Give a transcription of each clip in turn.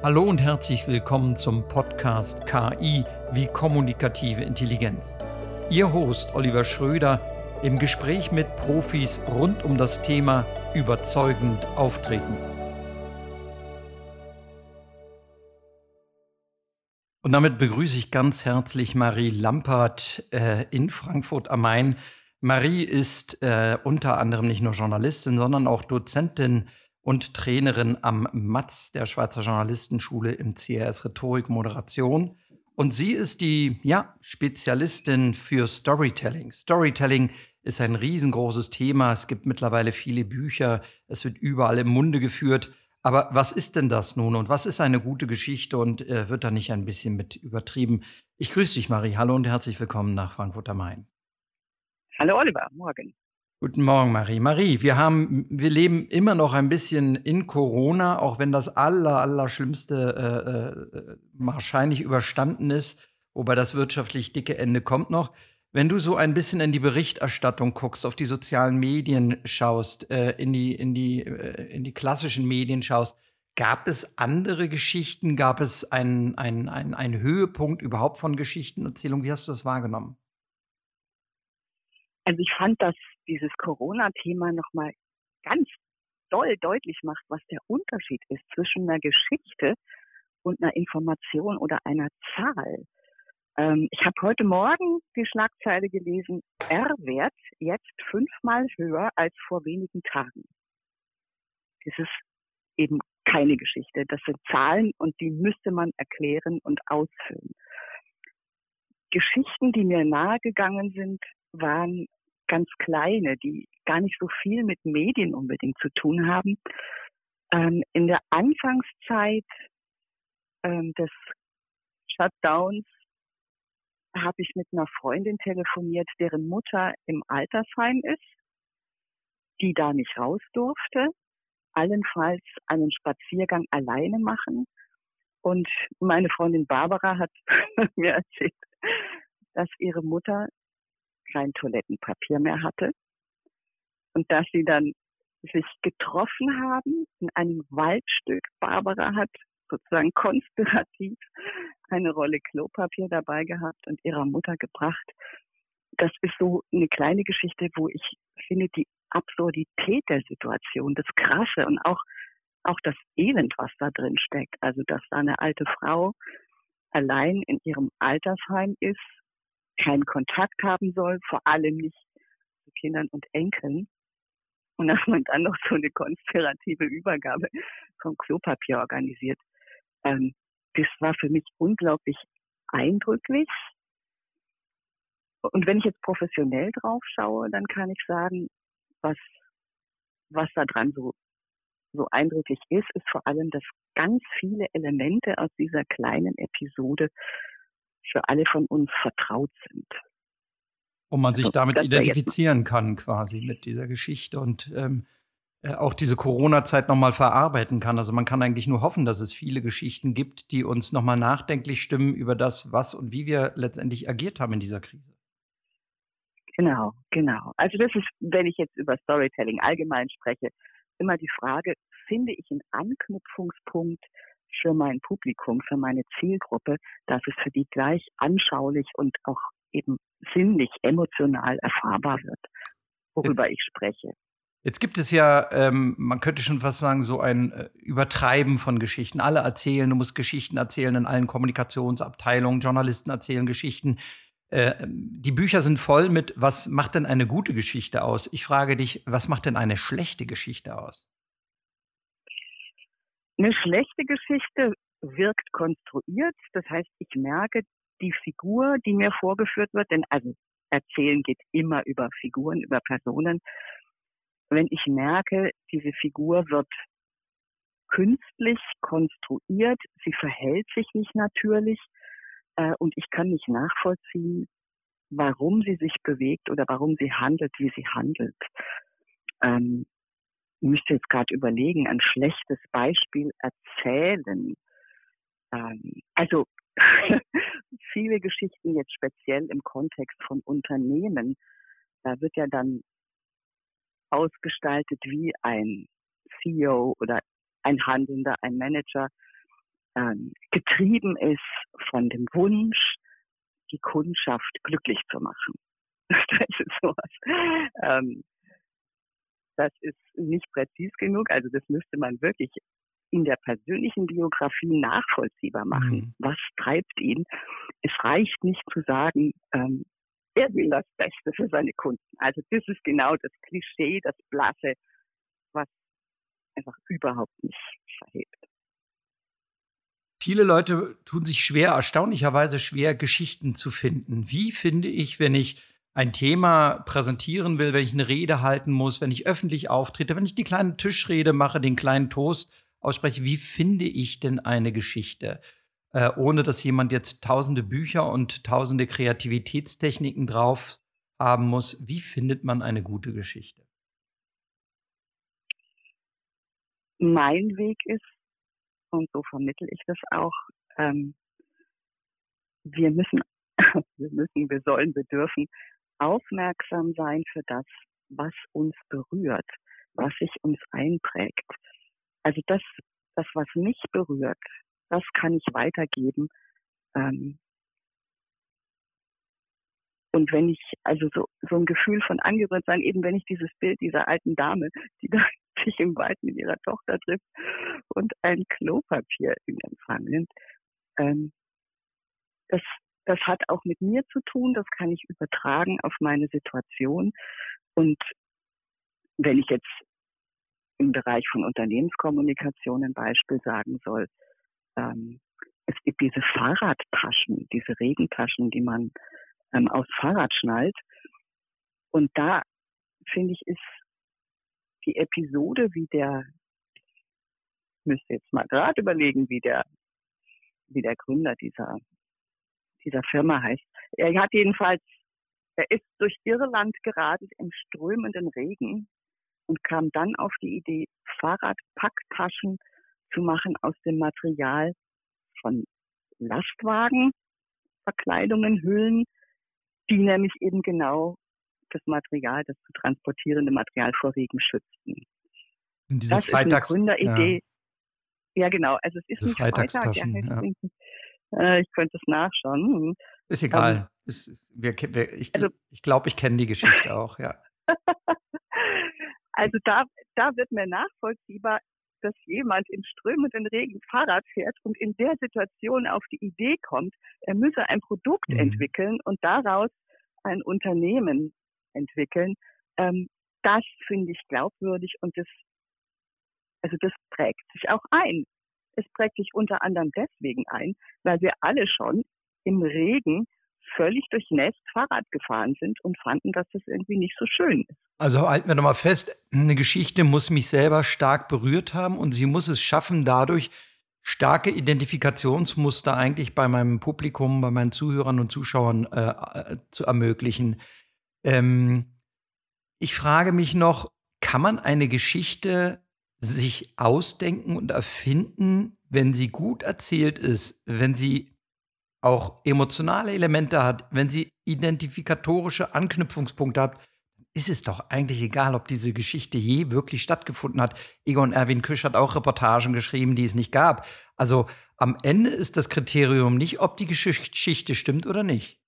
Hallo und herzlich willkommen zum Podcast KI wie kommunikative Intelligenz. Ihr Host Oliver Schröder im Gespräch mit Profis rund um das Thema überzeugend auftreten. Und damit begrüße ich ganz herzlich Marie Lampert äh, in Frankfurt am Main. Marie ist äh, unter anderem nicht nur Journalistin, sondern auch Dozentin und Trainerin am MATZ, der Schweizer Journalistenschule im CRS Rhetorik Moderation. Und sie ist die ja, Spezialistin für Storytelling. Storytelling ist ein riesengroßes Thema. Es gibt mittlerweile viele Bücher. Es wird überall im Munde geführt. Aber was ist denn das nun und was ist eine gute Geschichte und äh, wird da nicht ein bisschen mit übertrieben? Ich grüße dich, Marie. Hallo und herzlich willkommen nach Frankfurt am Main. Hallo, Oliver. Morgen. Guten Morgen, Marie. Marie, wir haben, wir leben immer noch ein bisschen in Corona, auch wenn das aller, aller äh, äh, wahrscheinlich überstanden ist, wobei das wirtschaftlich dicke Ende kommt noch. Wenn du so ein bisschen in die Berichterstattung guckst, auf die sozialen Medien schaust, äh, in, die, in, die, äh, in die klassischen Medien schaust, gab es andere Geschichten? Gab es einen, einen, einen, einen Höhepunkt überhaupt von Geschichtenerzählung? Wie hast du das wahrgenommen? Also ich fand, dass dieses Corona-Thema nochmal ganz doll deutlich macht, was der Unterschied ist zwischen einer Geschichte und einer Information oder einer Zahl. Ähm, ich habe heute Morgen die Schlagzeile gelesen, R-Wert jetzt fünfmal höher als vor wenigen Tagen. Das ist eben keine Geschichte. Das sind Zahlen und die müsste man erklären und ausfüllen. Geschichten, die mir nahegegangen sind, waren ganz kleine, die gar nicht so viel mit Medien unbedingt zu tun haben. Ähm, in der Anfangszeit ähm, des Shutdowns habe ich mit einer Freundin telefoniert, deren Mutter im Altersheim ist, die da nicht raus durfte, allenfalls einen Spaziergang alleine machen. Und meine Freundin Barbara hat mir erzählt, dass ihre Mutter kein Toilettenpapier mehr hatte und dass sie dann sich getroffen haben in einem Waldstück. Barbara hat sozusagen konspirativ eine Rolle Klopapier dabei gehabt und ihrer Mutter gebracht. Das ist so eine kleine Geschichte, wo ich finde, die Absurdität der Situation, das Krasse und auch, auch das Elend, was da drin steckt. Also, dass da eine alte Frau allein in ihrem Altersheim ist keinen Kontakt haben soll, vor allem nicht zu Kindern und Enkeln. Und dass man dann noch so eine konspirative Übergabe von Klopapier organisiert. Ähm, das war für mich unglaublich eindrücklich. Und wenn ich jetzt professionell drauf schaue, dann kann ich sagen, was, was da dran so, so eindrücklich ist, ist vor allem, dass ganz viele Elemente aus dieser kleinen Episode für alle von uns vertraut sind. Und man sich also, damit identifizieren kann, quasi mit dieser Geschichte und ähm, äh, auch diese Corona-Zeit nochmal verarbeiten kann. Also man kann eigentlich nur hoffen, dass es viele Geschichten gibt, die uns nochmal nachdenklich stimmen über das, was und wie wir letztendlich agiert haben in dieser Krise. Genau, genau. Also das ist, wenn ich jetzt über Storytelling allgemein spreche, immer die Frage, finde ich einen Anknüpfungspunkt für mein Publikum, für meine Zielgruppe, dass es für die gleich anschaulich und auch eben sinnlich, emotional erfahrbar wird, worüber ich spreche. Jetzt gibt es ja, ähm, man könnte schon fast sagen, so ein äh, Übertreiben von Geschichten. Alle erzählen, du musst Geschichten erzählen in allen Kommunikationsabteilungen, Journalisten erzählen Geschichten. Äh, die Bücher sind voll mit, was macht denn eine gute Geschichte aus? Ich frage dich, was macht denn eine schlechte Geschichte aus? Eine schlechte Geschichte wirkt konstruiert. Das heißt, ich merke, die Figur, die mir vorgeführt wird, denn also erzählen geht immer über Figuren, über Personen. Wenn ich merke, diese Figur wird künstlich konstruiert, sie verhält sich nicht natürlich äh, und ich kann nicht nachvollziehen, warum sie sich bewegt oder warum sie handelt, wie sie handelt. Ähm, müsste jetzt gerade überlegen, ein schlechtes Beispiel erzählen. Ähm, also viele Geschichten jetzt speziell im Kontext von Unternehmen, da wird ja dann ausgestaltet wie ein CEO oder ein Handelnder, ein Manager ähm, getrieben ist von dem Wunsch, die Kundschaft glücklich zu machen. das ist sowas. Ähm, das ist nicht präzis genug. Also das müsste man wirklich in der persönlichen Biografie nachvollziehbar machen. Mhm. Was treibt ihn? Es reicht nicht zu sagen, ähm, er will das Beste für seine Kunden. Also das ist genau das Klischee, das Blasse, was einfach überhaupt nicht verhebt. Viele Leute tun sich schwer, erstaunlicherweise schwer, Geschichten zu finden. Wie finde ich, wenn ich ein Thema präsentieren will, wenn ich eine Rede halten muss, wenn ich öffentlich auftrete, wenn ich die kleine Tischrede mache, den kleinen Toast ausspreche, wie finde ich denn eine Geschichte? Äh, ohne dass jemand jetzt tausende Bücher und tausende Kreativitätstechniken drauf haben muss. Wie findet man eine gute Geschichte? Mein Weg ist, und so vermittel ich das auch, ähm, wir müssen, wir müssen, wir sollen, wir dürfen aufmerksam sein für das, was uns berührt, was sich uns einprägt. Also das, das, was mich berührt, das kann ich weitergeben. Ähm, und wenn ich, also so, so ein Gefühl von angerührt sein, eben wenn ich dieses Bild dieser alten Dame, die da sich im Wald mit ihrer Tochter trifft und ein Klopapier in Empfang nimmt, ähm, das, das hat auch mit mir zu tun, das kann ich übertragen auf meine Situation. Und wenn ich jetzt im Bereich von Unternehmenskommunikation ein Beispiel sagen soll, ähm, es gibt diese Fahrradtaschen, diese Regentaschen, die man ähm, aufs Fahrrad schnallt. Und da finde ich, ist die Episode, wie der, ich müsste jetzt mal gerade überlegen, wie der, wie der Gründer dieser, dieser Firma heißt. Er hat jedenfalls, er ist durch Irland geradelt im strömenden Regen und kam dann auf die Idee, Fahrradpacktaschen zu machen aus dem Material von Lastwagen, Verkleidungen, Hüllen, die nämlich eben genau das Material, das zu transportierende Material vor Regen schützten. Diese das Freitags, ist eine Gründeridee. Ja. ja. genau. Also es ist nicht Freitag. Ja, äh, ich könnte es nachschauen. Ist egal. Um, ähm, ist, ist, wir, wir, ich also, ich glaube, ich kenne die Geschichte auch, ja. also da, da wird mir nachvollziehbar, dass jemand im strömenden Regen Fahrrad fährt und in der Situation auf die Idee kommt, er müsse ein Produkt mhm. entwickeln und daraus ein Unternehmen entwickeln. Ähm, das finde ich glaubwürdig und das, also das prägt sich auch ein. Es prägt sich unter anderem deswegen ein, weil wir alle schon im Regen völlig durchnässt Fahrrad gefahren sind und fanden, dass das irgendwie nicht so schön ist. Also halten wir nochmal fest, eine Geschichte muss mich selber stark berührt haben und sie muss es schaffen, dadurch starke Identifikationsmuster eigentlich bei meinem Publikum, bei meinen Zuhörern und Zuschauern äh, äh zu ermöglichen. Ähm, ich frage mich noch, kann man eine Geschichte sich ausdenken und erfinden, wenn sie gut erzählt ist, wenn sie auch emotionale Elemente hat, wenn sie identifikatorische Anknüpfungspunkte hat, ist es doch eigentlich egal, ob diese Geschichte je wirklich stattgefunden hat. Egon Erwin Küsch hat auch Reportagen geschrieben, die es nicht gab. Also am Ende ist das Kriterium nicht, ob die Geschichte stimmt oder nicht.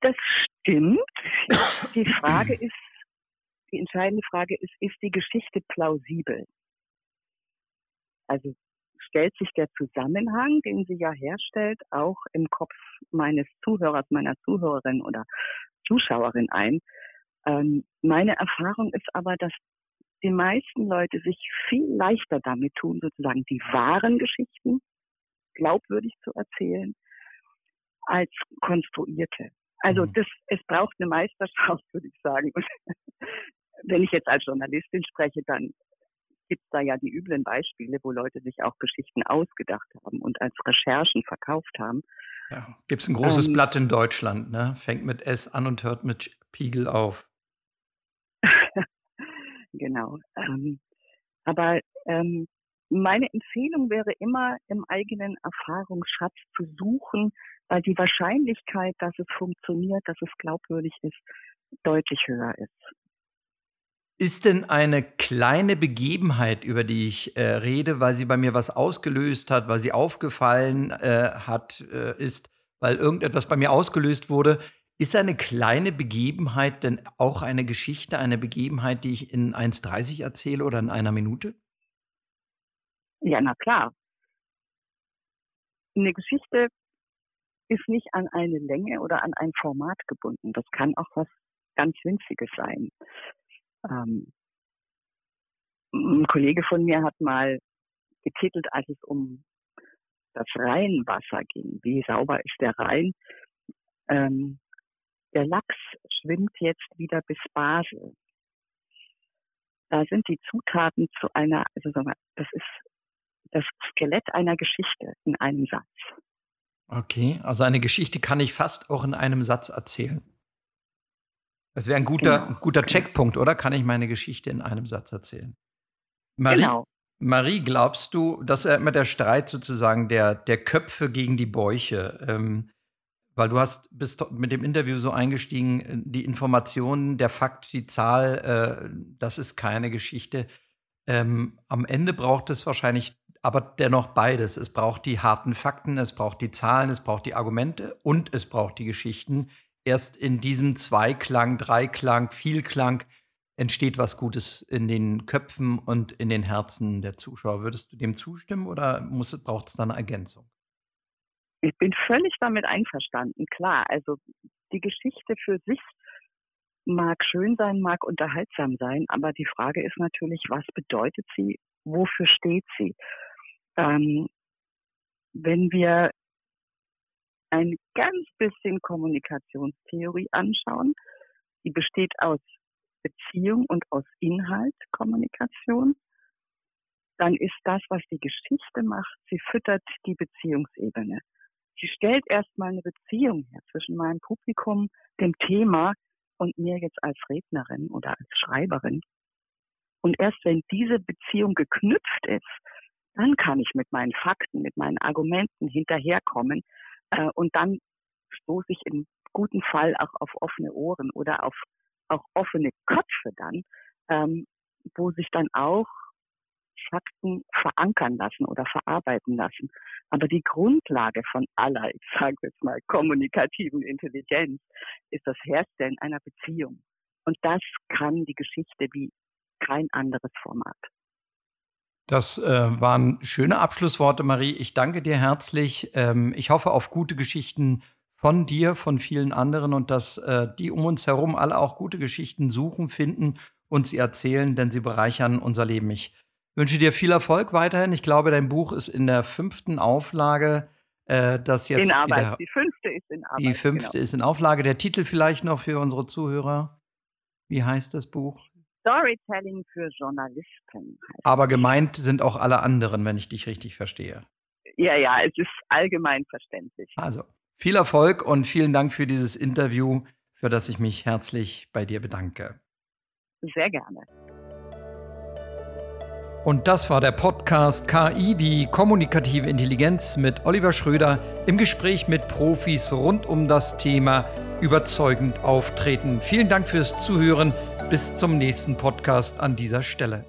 Das stimmt. Die Frage ist, die entscheidende Frage ist, ist die Geschichte plausibel? Also stellt sich der Zusammenhang, den sie ja herstellt, auch im Kopf meines Zuhörers, meiner Zuhörerin oder Zuschauerin ein. Ähm, meine Erfahrung ist aber, dass die meisten Leute sich viel leichter damit tun, sozusagen die wahren Geschichten glaubwürdig zu erzählen, als konstruierte. Also mhm. das, es braucht eine Meisterschaft, würde ich sagen. Und wenn ich jetzt als Journalistin spreche, dann gibt es da ja die üblen Beispiele, wo Leute sich auch Geschichten ausgedacht haben und als Recherchen verkauft haben. Ja, gibt es ein großes ähm, Blatt in Deutschland, ne? Fängt mit S an und hört mit Spiegel auf. genau. Ähm, aber ähm, meine Empfehlung wäre immer, im eigenen Erfahrungsschatz zu suchen, weil die Wahrscheinlichkeit, dass es funktioniert, dass es glaubwürdig ist, deutlich höher ist. Ist denn eine kleine Begebenheit, über die ich äh, rede, weil sie bei mir was ausgelöst hat, weil sie aufgefallen äh, hat, äh, ist, weil irgendetwas bei mir ausgelöst wurde, ist eine kleine Begebenheit denn auch eine Geschichte, eine Begebenheit, die ich in 1,30 erzähle oder in einer Minute? Ja, na klar. Eine Geschichte ist nicht an eine Länge oder an ein Format gebunden. Das kann auch was ganz Winziges sein. Ähm, ein Kollege von mir hat mal getitelt, als es um das Rheinwasser ging. Wie sauber ist der Rhein? Ähm, der Lachs schwimmt jetzt wieder bis Basel. Da sind die Zutaten zu einer, also sagen wir, das ist das Skelett einer Geschichte in einem Satz. Okay, also eine Geschichte kann ich fast auch in einem Satz erzählen. Das wäre ein guter, genau. ein guter Checkpunkt, oder? Kann ich meine Geschichte in einem Satz erzählen? Marie, genau. Marie, glaubst du, dass ist immer der Streit sozusagen der, der Köpfe gegen die Bäuche? Ähm, weil du hast bist mit dem Interview so eingestiegen, äh, die Informationen, der Fakt, die Zahl, äh, das ist keine Geschichte. Ähm, am Ende braucht es wahrscheinlich aber dennoch beides. Es braucht die harten Fakten, es braucht die Zahlen, es braucht die Argumente und es braucht die Geschichten, erst in diesem Zweiklang, Dreiklang, Vielklang entsteht was Gutes in den Köpfen und in den Herzen der Zuschauer. Würdest du dem zustimmen oder braucht es da eine Ergänzung? Ich bin völlig damit einverstanden, klar. Also die Geschichte für sich mag schön sein, mag unterhaltsam sein, aber die Frage ist natürlich, was bedeutet sie, wofür steht sie? Ähm, wenn wir ein ganz bisschen Kommunikationstheorie anschauen. Die besteht aus Beziehung und aus Inhalt Kommunikation. Dann ist das, was die Geschichte macht, sie füttert die Beziehungsebene. Sie stellt erstmal eine Beziehung her zwischen meinem Publikum, dem Thema und mir jetzt als Rednerin oder als Schreiberin. Und erst wenn diese Beziehung geknüpft ist, dann kann ich mit meinen Fakten, mit meinen Argumenten hinterherkommen äh, und dann stoße ich im guten Fall auch auf offene Ohren oder auf auch offene Köpfe dann, ähm, wo sich dann auch Fakten verankern lassen oder verarbeiten lassen. Aber die Grundlage von aller, ich sage jetzt mal, kommunikativen Intelligenz ist das Herstellen einer Beziehung. Und das kann die Geschichte wie kein anderes Format. Das äh, waren schöne Abschlussworte, Marie. Ich danke dir herzlich. Ähm, ich hoffe auf gute Geschichten von dir, von vielen anderen und dass äh, die um uns herum alle auch gute Geschichten suchen, finden und sie erzählen, denn sie bereichern unser Leben. Ich wünsche dir viel Erfolg weiterhin. Ich glaube, dein Buch ist in der fünften Auflage. Äh, das jetzt in Arbeit. Wieder, die fünfte ist in Arbeit. Die fünfte genau. ist in Auflage. Der Titel vielleicht noch für unsere Zuhörer. Wie heißt das Buch? Storytelling für Journalisten. Aber gemeint sind auch alle anderen, wenn ich dich richtig verstehe. Ja, ja, es ist allgemein verständlich. Also, viel Erfolg und vielen Dank für dieses Interview, für das ich mich herzlich bei dir bedanke. Sehr gerne. Und das war der Podcast KI, die kommunikative Intelligenz mit Oliver Schröder im Gespräch mit Profis rund um das Thema überzeugend auftreten. Vielen Dank fürs Zuhören. Bis zum nächsten Podcast an dieser Stelle.